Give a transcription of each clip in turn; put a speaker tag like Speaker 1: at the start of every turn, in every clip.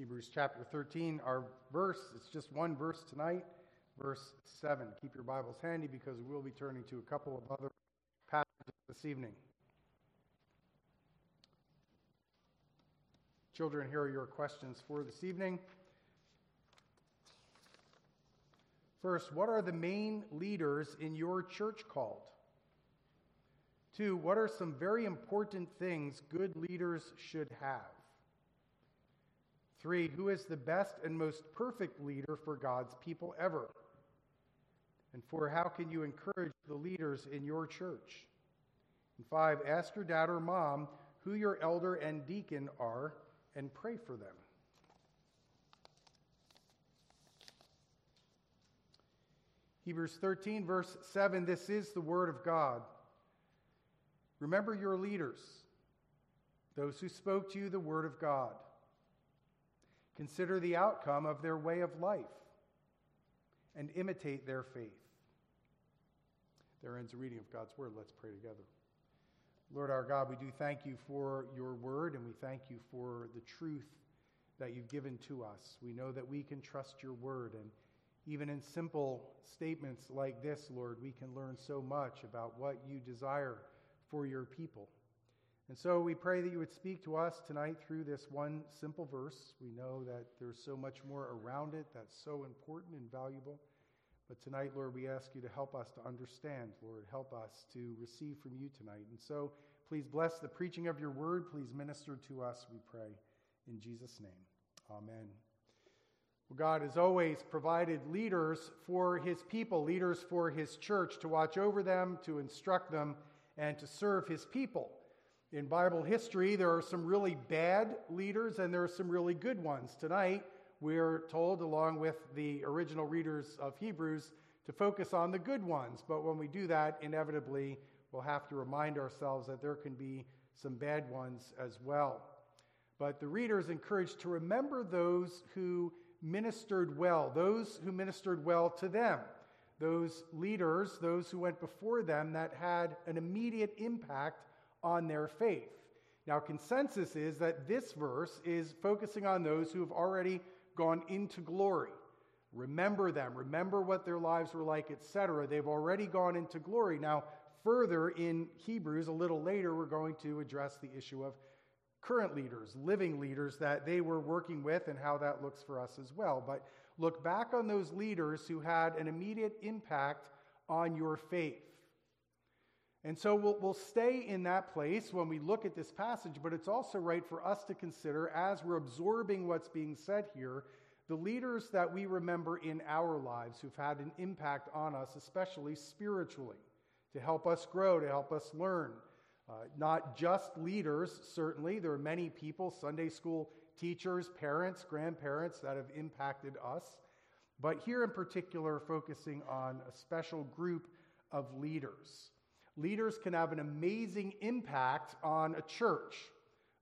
Speaker 1: Hebrews chapter 13, our verse, it's just one verse tonight, verse 7. Keep your Bibles handy because we will be turning to a couple of other passages this evening. Children, here are your questions for this evening. First, what are the main leaders in your church called? Two, what are some very important things good leaders should have? Three, who is the best and most perfect leader for God's people ever? And four, how can you encourage the leaders in your church? And five, ask your dad or mom who your elder and deacon are and pray for them. Hebrews 13, verse 7 this is the word of God. Remember your leaders, those who spoke to you the word of God. Consider the outcome of their way of life and imitate their faith. There ends the reading of God's word. Let's pray together. Lord our God, we do thank you for your word and we thank you for the truth that you've given to us. We know that we can trust your word and even in simple statements like this, Lord, we can learn so much about what you desire for your people. And so we pray that you would speak to us tonight through this one simple verse. We know that there's so much more around it that's so important and valuable. But tonight, Lord, we ask you to help us to understand, Lord. Help us to receive from you tonight. And so please bless the preaching of your word. Please minister to us, we pray. In Jesus' name, amen. Well, God has always provided leaders for his people, leaders for his church to watch over them, to instruct them, and to serve his people. In Bible history, there are some really bad leaders and there are some really good ones. Tonight, we're told, along with the original readers of Hebrews, to focus on the good ones. But when we do that, inevitably, we'll have to remind ourselves that there can be some bad ones as well. But the reader is encouraged to remember those who ministered well, those who ministered well to them, those leaders, those who went before them that had an immediate impact on their faith. Now, consensus is that this verse is focusing on those who have already gone into glory. Remember them, remember what their lives were like, etc. They've already gone into glory. Now, further in Hebrews, a little later, we're going to address the issue of current leaders, living leaders that they were working with, and how that looks for us as well. But look back on those leaders who had an immediate impact on your faith. And so we'll, we'll stay in that place when we look at this passage, but it's also right for us to consider as we're absorbing what's being said here the leaders that we remember in our lives who've had an impact on us, especially spiritually, to help us grow, to help us learn. Uh, not just leaders, certainly. There are many people, Sunday school teachers, parents, grandparents, that have impacted us. But here in particular, focusing on a special group of leaders leaders can have an amazing impact on a church.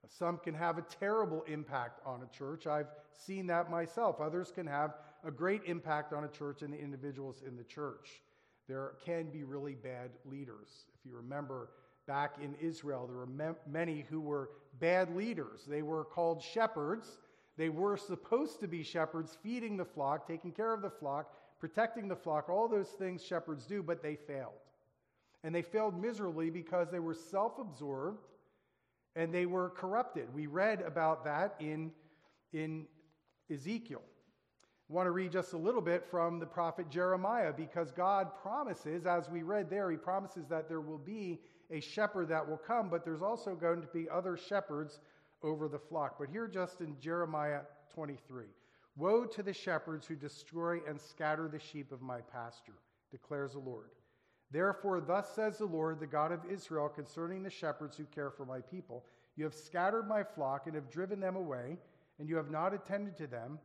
Speaker 1: Some can have a terrible impact on a church. I've seen that myself. Others can have a great impact on a church and the individuals in the church. There can be really bad leaders. If you remember back in Israel, there were many who were bad leaders. They were called shepherds. They were supposed to be shepherds, feeding the flock, taking care of the flock, protecting the flock, all those things shepherds do, but they failed. And they failed miserably because they were self absorbed and they were corrupted. We read about that in, in Ezekiel. I want to read just a little bit from the prophet Jeremiah because God promises, as we read there, he promises that there will be a shepherd that will come, but there's also going to be other shepherds over the flock. But here, just in Jeremiah 23 Woe to the shepherds who destroy and scatter the sheep of my pasture, declares the Lord. Therefore, thus says the Lord, the God of Israel, concerning the shepherds who care for my people You have scattered my flock and have driven them away, and you have not attended to them.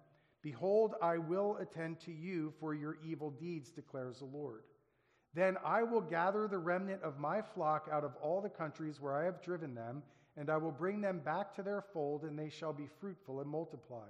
Speaker 1: Behold, I will attend to you for your evil deeds, declares the Lord. Then I will gather the remnant of my flock out of all the countries where I have driven them, and I will bring them back to their fold, and they shall be fruitful and multiply.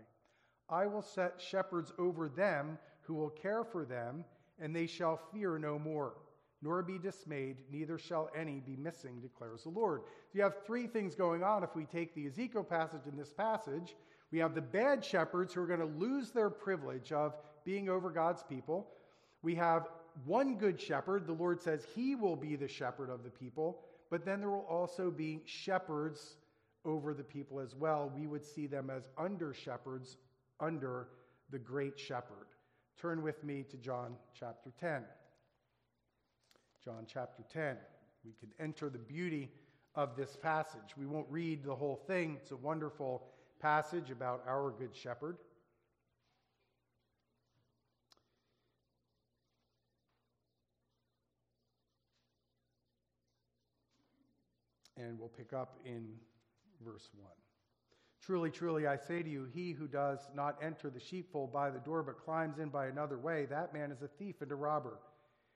Speaker 1: I will set shepherds over them who will care for them, and they shall fear no more nor be dismayed, neither shall any be missing, declares the Lord. So you have three things going on if we take the Ezekiel passage in this passage. We have the bad shepherds who are going to lose their privilege of being over God's people. We have one good shepherd. The Lord says he will be the shepherd of the people, but then there will also be shepherds over the people as well. We would see them as under shepherds under the great shepherd. Turn with me to John chapter 10. John chapter 10. We can enter the beauty of this passage. We won't read the whole thing, it's a wonderful passage about our good shepherd. And we'll pick up in verse 1. Truly, truly, I say to you, he who does not enter the sheepfold by the door, but climbs in by another way, that man is a thief and a robber.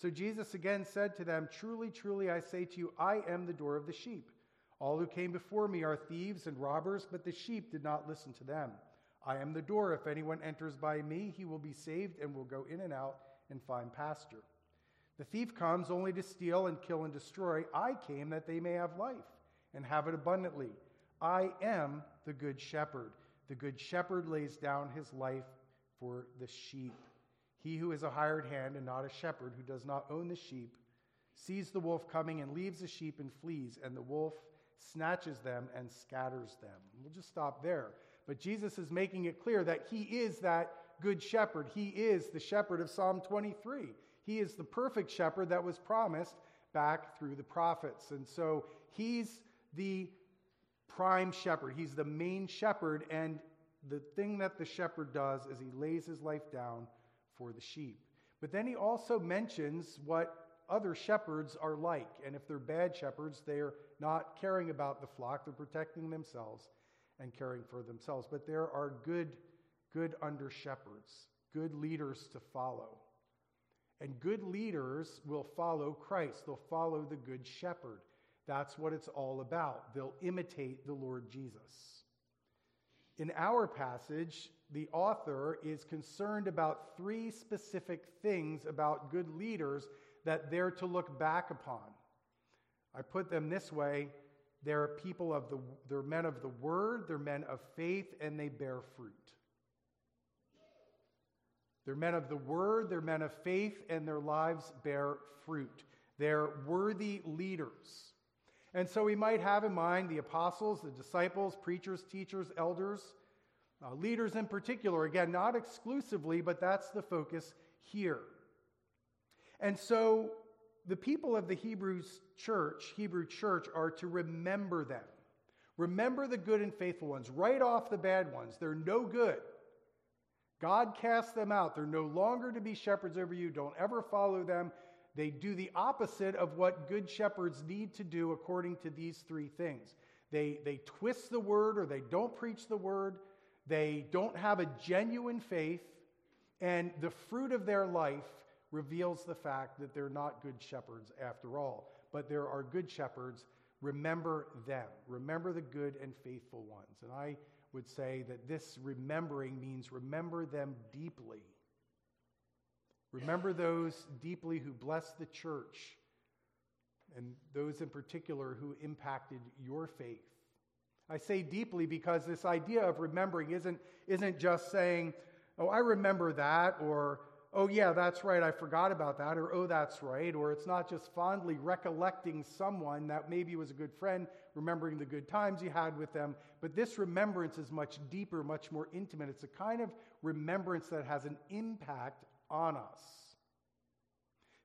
Speaker 1: So Jesus again said to them, Truly, truly, I say to you, I am the door of the sheep. All who came before me are thieves and robbers, but the sheep did not listen to them. I am the door. If anyone enters by me, he will be saved and will go in and out and find pasture. The thief comes only to steal and kill and destroy. I came that they may have life and have it abundantly. I am the good shepherd. The good shepherd lays down his life for the sheep. He who is a hired hand and not a shepherd, who does not own the sheep, sees the wolf coming and leaves the sheep and flees, and the wolf snatches them and scatters them. We'll just stop there. But Jesus is making it clear that he is that good shepherd. He is the shepherd of Psalm 23. He is the perfect shepherd that was promised back through the prophets. And so he's the prime shepherd, he's the main shepherd. And the thing that the shepherd does is he lays his life down for the sheep. But then he also mentions what other shepherds are like. And if they're bad shepherds, they're not caring about the flock, they're protecting themselves and caring for themselves. But there are good, good under shepherds, good leaders to follow. And good leaders will follow Christ, they'll follow the good shepherd. That's what it's all about. They'll imitate the Lord Jesus. In our passage, the author is concerned about three specific things about good leaders that they're to look back upon. I put them this way they're people of the they're men of the word, they're men of faith, and they bear fruit. They're men of the word, they're men of faith, and their lives bear fruit. They're worthy leaders. And so we might have in mind the apostles, the disciples, preachers, teachers, elders, uh, leaders in particular. Again, not exclusively, but that's the focus here. And so the people of the Hebrews church, Hebrew church, are to remember them. Remember the good and faithful ones. Write off the bad ones. They're no good. God cast them out. They're no longer to be shepherds over you. Don't ever follow them. They do the opposite of what good shepherds need to do according to these three things. They, they twist the word or they don't preach the word. They don't have a genuine faith. And the fruit of their life reveals the fact that they're not good shepherds after all, but there are good shepherds. Remember them. Remember the good and faithful ones. And I would say that this remembering means remember them deeply. Remember those deeply who blessed the church and those in particular who impacted your faith. I say deeply because this idea of remembering isn't, isn't just saying, oh, I remember that, or oh, yeah, that's right, I forgot about that, or oh, that's right, or it's not just fondly recollecting someone that maybe was a good friend, remembering the good times you had with them, but this remembrance is much deeper, much more intimate. It's a kind of remembrance that has an impact on us.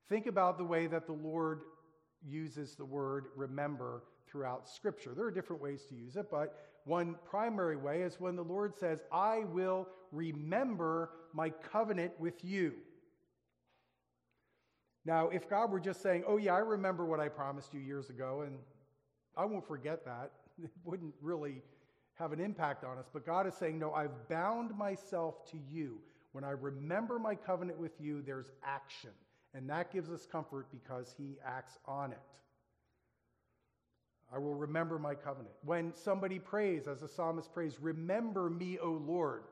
Speaker 1: Think about the way that the Lord uses the word remember throughout Scripture. There are different ways to use it, but one primary way is when the Lord says, I will remember my covenant with you. Now, if God were just saying, Oh, yeah, I remember what I promised you years ago, and I won't forget that, it wouldn't really have an impact on us. But God is saying, No, I've bound myself to you. When I remember my covenant with you, there's action. And that gives us comfort because he acts on it. I will remember my covenant. When somebody prays, as the psalmist prays, remember me, O Lord.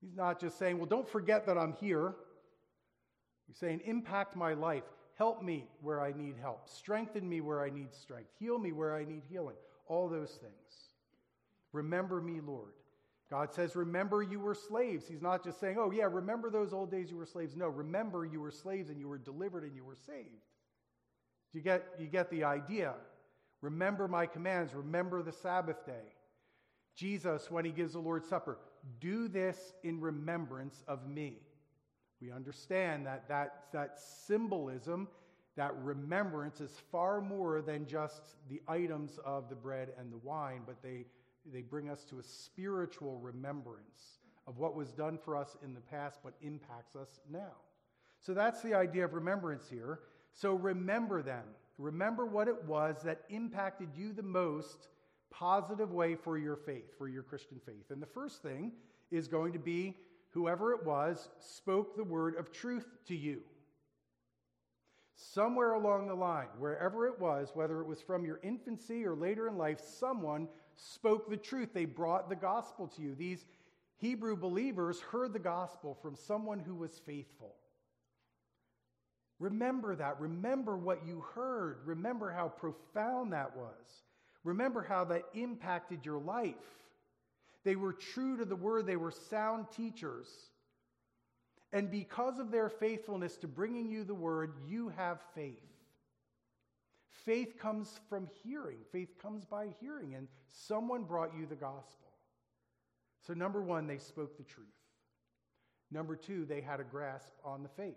Speaker 1: He's not just saying, well, don't forget that I'm here. He's saying, impact my life. Help me where I need help. Strengthen me where I need strength. Heal me where I need healing. All those things. Remember me, Lord. God says, Remember you were slaves. He's not just saying, Oh, yeah, remember those old days you were slaves. No, remember you were slaves and you were delivered and you were saved. You get, you get the idea. Remember my commands. Remember the Sabbath day. Jesus, when he gives the Lord's Supper, do this in remembrance of me. We understand that that, that symbolism, that remembrance is far more than just the items of the bread and the wine, but they, they bring us to a spiritual remembrance of what was done for us in the past but impacts us now. So that's the idea of remembrance here. So remember them. Remember what it was that impacted you the most positive way for your faith, for your Christian faith. And the first thing is going to be whoever it was spoke the word of truth to you. Somewhere along the line, wherever it was, whether it was from your infancy or later in life, someone spoke the truth. They brought the gospel to you. These Hebrew believers heard the gospel from someone who was faithful. Remember that. Remember what you heard. Remember how profound that was. Remember how that impacted your life. They were true to the word, they were sound teachers. And because of their faithfulness to bringing you the word, you have faith. Faith comes from hearing, faith comes by hearing, and someone brought you the gospel. So, number one, they spoke the truth. Number two, they had a grasp on the faith.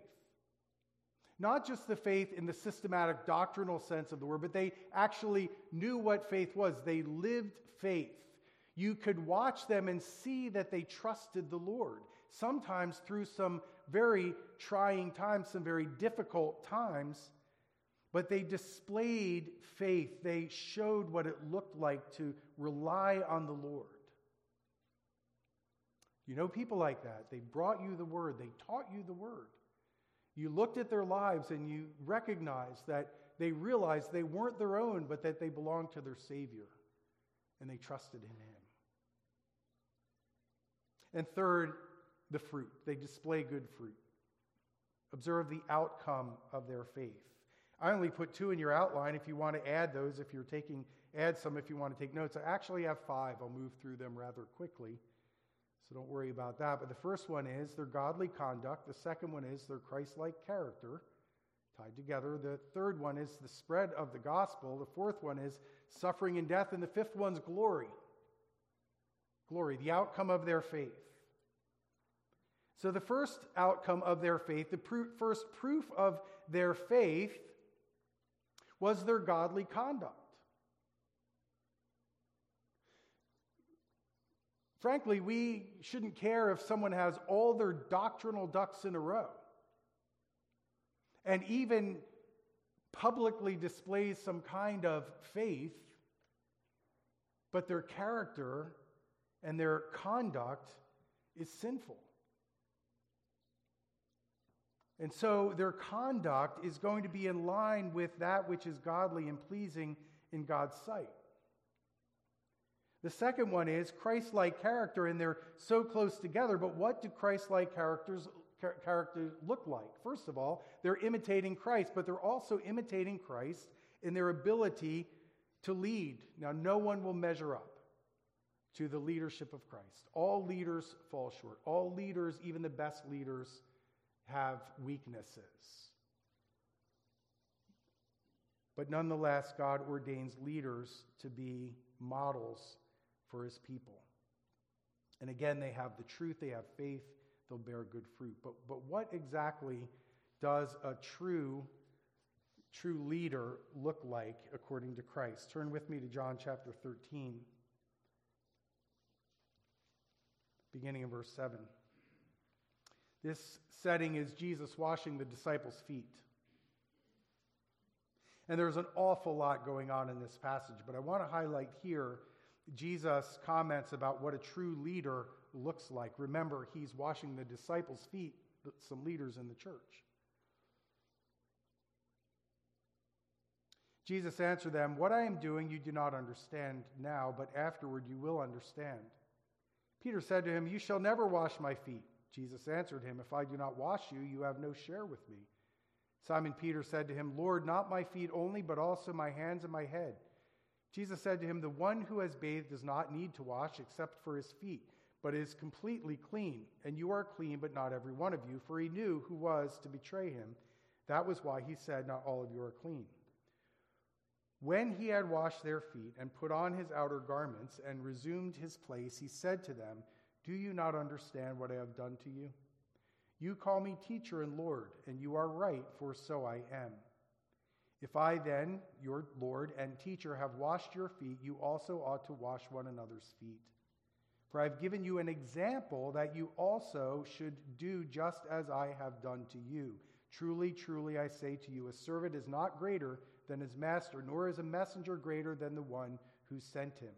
Speaker 1: Not just the faith in the systematic doctrinal sense of the word, but they actually knew what faith was. They lived faith. You could watch them and see that they trusted the Lord, sometimes through some very trying times, some very difficult times, but they displayed faith. They showed what it looked like to rely on the Lord. You know people like that. They brought you the word, they taught you the word. You looked at their lives and you recognized that they realized they weren't their own, but that they belonged to their Savior and they trusted in Him. And third, the fruit. They display good fruit. Observe the outcome of their faith. I only put two in your outline. If you want to add those, if you're taking, add some if you want to take notes. I actually have five. I'll move through them rather quickly. So don't worry about that. But the first one is their godly conduct. The second one is their Christ like character, tied together. The third one is the spread of the gospel. The fourth one is suffering and death. And the fifth one's glory. Glory, the outcome of their faith. So, the first outcome of their faith, the first proof of their faith, was their godly conduct. Frankly, we shouldn't care if someone has all their doctrinal ducks in a row and even publicly displays some kind of faith, but their character and their conduct is sinful. And so their conduct is going to be in line with that which is godly and pleasing in God's sight. The second one is Christ like character, and they're so close together, but what do Christ like characters, characters look like? First of all, they're imitating Christ, but they're also imitating Christ in their ability to lead. Now, no one will measure up to the leadership of Christ. All leaders fall short. All leaders, even the best leaders, have weaknesses. But nonetheless, God ordains leaders to be models for his people. And again, they have the truth, they have faith, they'll bear good fruit. But, but what exactly does a true, true leader look like according to Christ? Turn with me to John chapter 13, beginning in verse 7. This setting is Jesus washing the disciples' feet. And there's an awful lot going on in this passage, but I want to highlight here Jesus comments about what a true leader looks like. Remember, he's washing the disciples' feet, some leaders in the church. Jesus answered them, What I am doing you do not understand now, but afterward you will understand. Peter said to him, You shall never wash my feet. Jesus answered him, If I do not wash you, you have no share with me. Simon Peter said to him, Lord, not my feet only, but also my hands and my head. Jesus said to him, The one who has bathed does not need to wash except for his feet, but is completely clean. And you are clean, but not every one of you, for he knew who was to betray him. That was why he said, Not all of you are clean. When he had washed their feet and put on his outer garments and resumed his place, he said to them, Do you not understand what I have done to you? You call me teacher and Lord, and you are right, for so I am. If I then, your Lord and teacher, have washed your feet, you also ought to wash one another's feet. For I have given you an example that you also should do just as I have done to you. Truly, truly, I say to you, a servant is not greater than his master, nor is a messenger greater than the one who sent him.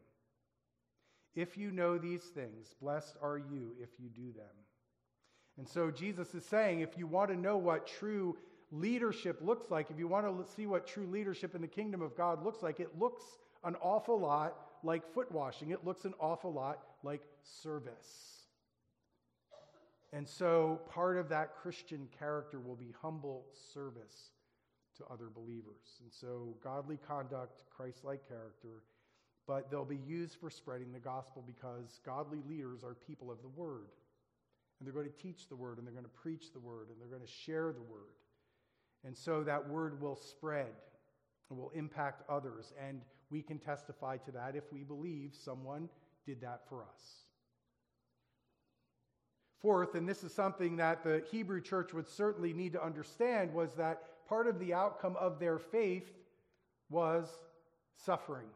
Speaker 1: If you know these things, blessed are you if you do them. And so Jesus is saying if you want to know what true leadership looks like, if you want to see what true leadership in the kingdom of God looks like, it looks an awful lot like foot washing, it looks an awful lot like service. And so part of that Christian character will be humble service to other believers. And so, godly conduct, Christ like character, but they'll be used for spreading the gospel because godly leaders are people of the word. And they're going to teach the word, and they're going to preach the word, and they're going to share the word. And so that word will spread will impact others. And we can testify to that if we believe someone did that for us. Fourth, and this is something that the Hebrew church would certainly need to understand, was that part of the outcome of their faith was suffering.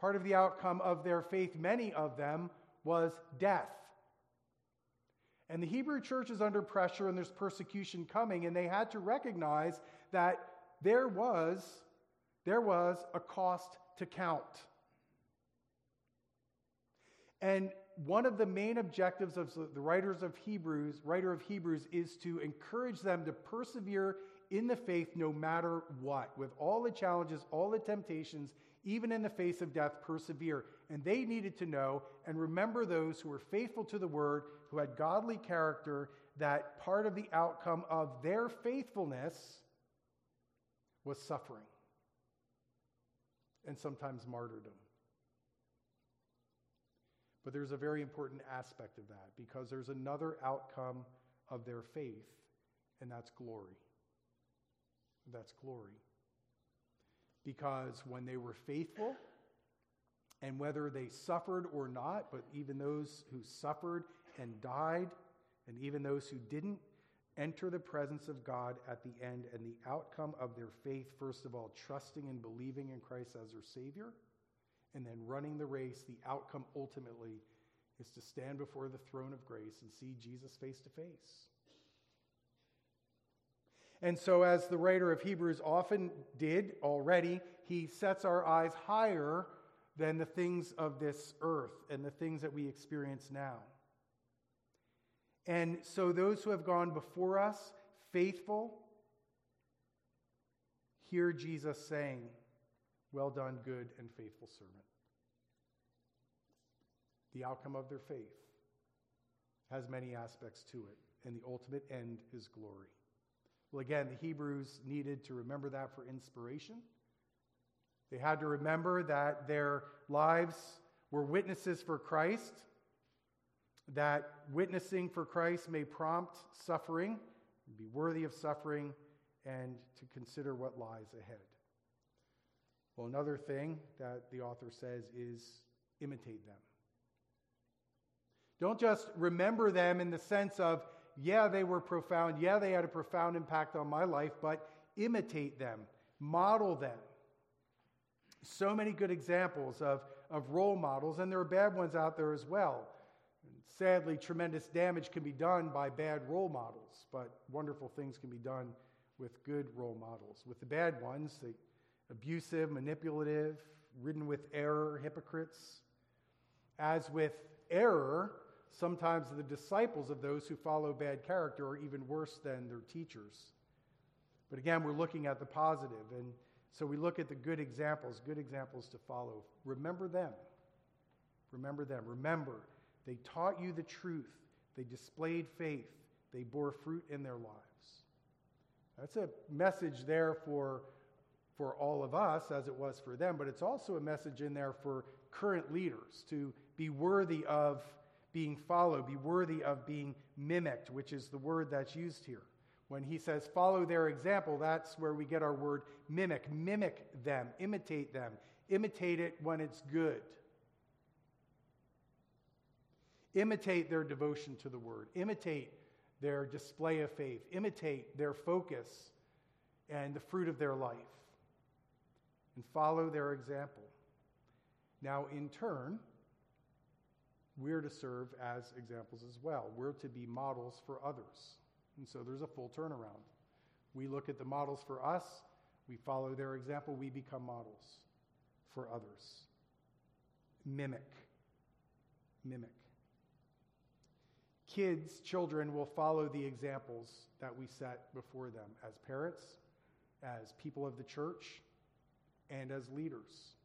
Speaker 1: Part of the outcome of their faith, many of them, was death. And the Hebrew church is under pressure and there's persecution coming, and they had to recognize that there was, there was a cost to count. And one of the main objectives of the writers of Hebrews, writer of Hebrews, is to encourage them to persevere in the faith no matter what, with all the challenges, all the temptations, even in the face of death, persevere. And they needed to know and remember those who were faithful to the word, who had godly character, that part of the outcome of their faithfulness was suffering and sometimes martyrdom. But there's a very important aspect of that because there's another outcome of their faith, and that's glory. That's glory. Because when they were faithful, and whether they suffered or not, but even those who suffered and died, and even those who didn't, enter the presence of God at the end, and the outcome of their faith, first of all, trusting and believing in Christ as their Savior and then running the race, the outcome ultimately is to stand before the throne of grace and see Jesus face to face. And so, as the writer of Hebrews often did already, he sets our eyes higher than the things of this earth and the things that we experience now. And so, those who have gone before us, faithful, hear Jesus saying, well done, good and faithful servant. The outcome of their faith has many aspects to it, and the ultimate end is glory. Well, again, the Hebrews needed to remember that for inspiration. They had to remember that their lives were witnesses for Christ, that witnessing for Christ may prompt suffering, be worthy of suffering, and to consider what lies ahead. Well, another thing that the author says is imitate them. Don't just remember them in the sense of, yeah, they were profound, yeah, they had a profound impact on my life, but imitate them, model them. So many good examples of, of role models, and there are bad ones out there as well. Sadly, tremendous damage can be done by bad role models, but wonderful things can be done with good role models. With the bad ones, they abusive, manipulative, ridden with error, hypocrites. As with error, sometimes the disciples of those who follow bad character are even worse than their teachers. But again, we're looking at the positive, and so we look at the good examples, good examples to follow. Remember them. Remember them. Remember, they taught you the truth, they displayed faith, they bore fruit in their lives. That's a message there for, for all of us, as it was for them, but it's also a message in there for current leaders to be worthy of being followed, be worthy of being mimicked, which is the word that's used here. When he says follow their example, that's where we get our word mimic. Mimic them, imitate them, imitate it when it's good. Imitate their devotion to the word, imitate their display of faith, imitate their focus and the fruit of their life, and follow their example. Now, in turn, we're to serve as examples as well. We're to be models for others. And so there's a full turnaround. We look at the models for us, we follow their example, we become models for others. Mimic. Mimic. Kids, children will follow the examples that we set before them as parents, as people of the church, and as leaders.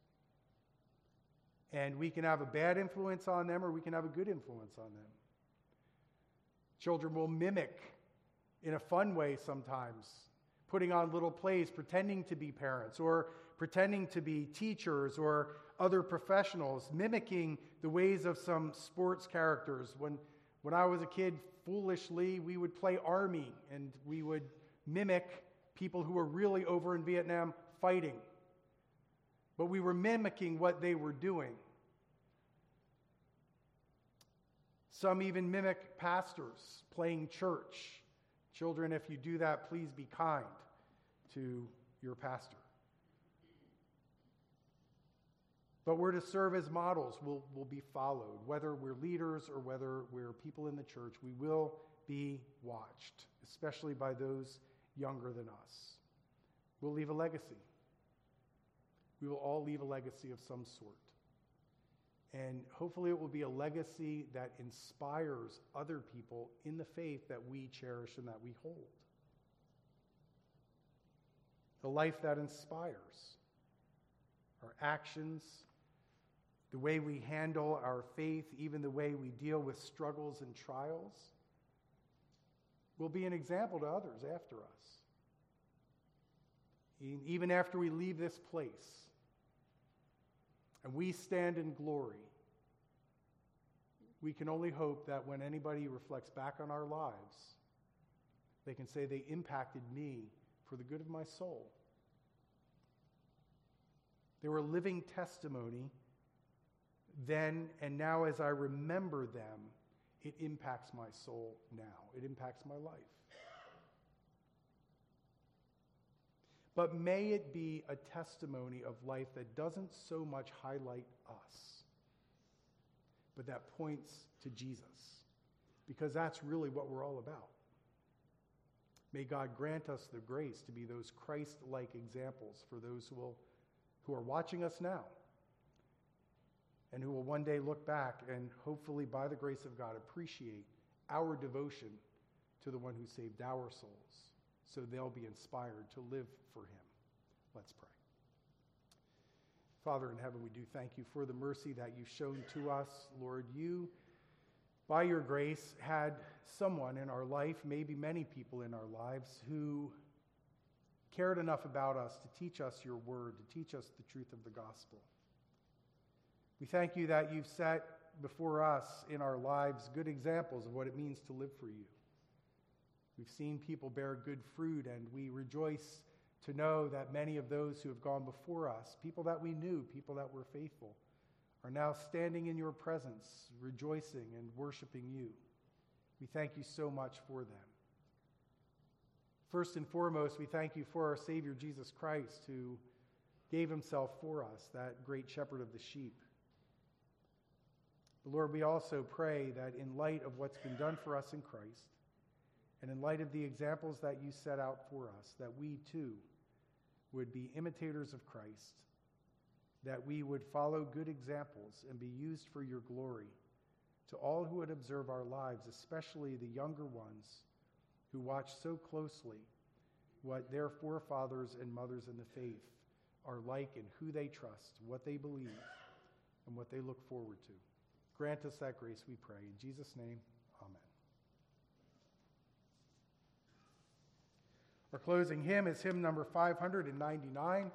Speaker 1: And we can have a bad influence on them or we can have a good influence on them. Children will mimic in a fun way sometimes, putting on little plays, pretending to be parents or pretending to be teachers or other professionals, mimicking the ways of some sports characters. When when I was a kid, foolishly, we would play army and we would mimic people who were really over in Vietnam fighting. But we were mimicking what they were doing. Some even mimic pastors playing church. Children, if you do that, please be kind to your pastor. But we're to serve as models. We'll, we'll be followed. Whether we're leaders or whether we're people in the church, we will be watched, especially by those younger than us. We'll leave a legacy. We will all leave a legacy of some sort. And hopefully, it will be a legacy that inspires other people in the faith that we cherish and that we hold. The life that inspires. Our actions, the way we handle our faith, even the way we deal with struggles and trials, will be an example to others after us. Even after we leave this place and we stand in glory, we can only hope that when anybody reflects back on our lives, they can say they impacted me for the good of my soul. They were a living testimony then and now as I remember them, it impacts my soul now. It impacts my life. But may it be a testimony of life that doesn't so much highlight us, but that points to Jesus, because that's really what we're all about. May God grant us the grace to be those Christ like examples for those who, will, who are watching us now and who will one day look back and hopefully, by the grace of God, appreciate our devotion to the one who saved our souls so they'll be inspired to live for him. Let's pray. Father in heaven, we do thank you for the mercy that you've shown to us. Lord, you, by your grace, had someone in our life, maybe many people in our lives, who cared enough about us to teach us your word, to teach us the truth of the gospel. We thank you that you've set before us in our lives good examples of what it means to live for you. We've seen people bear good fruit, and we rejoice to know that many of those who have gone before us, people that we knew, people that were faithful, are now standing in your presence, rejoicing and worshiping you. We thank you so much for them. First and foremost, we thank you for our Savior Jesus Christ, who gave himself for us, that great shepherd of the sheep. Lord, we also pray that in light of what's been done for us in Christ, and in light of the examples that you set out for us, that we too would be imitators of Christ, that we would follow good examples and be used for your glory to all who would observe our lives, especially the younger ones who watch so closely what their forefathers and mothers in the faith are like and who they trust, what they believe, and what they look forward to. Grant us that grace, we pray. In Jesus' name, Our closing hymn is hymn number 599.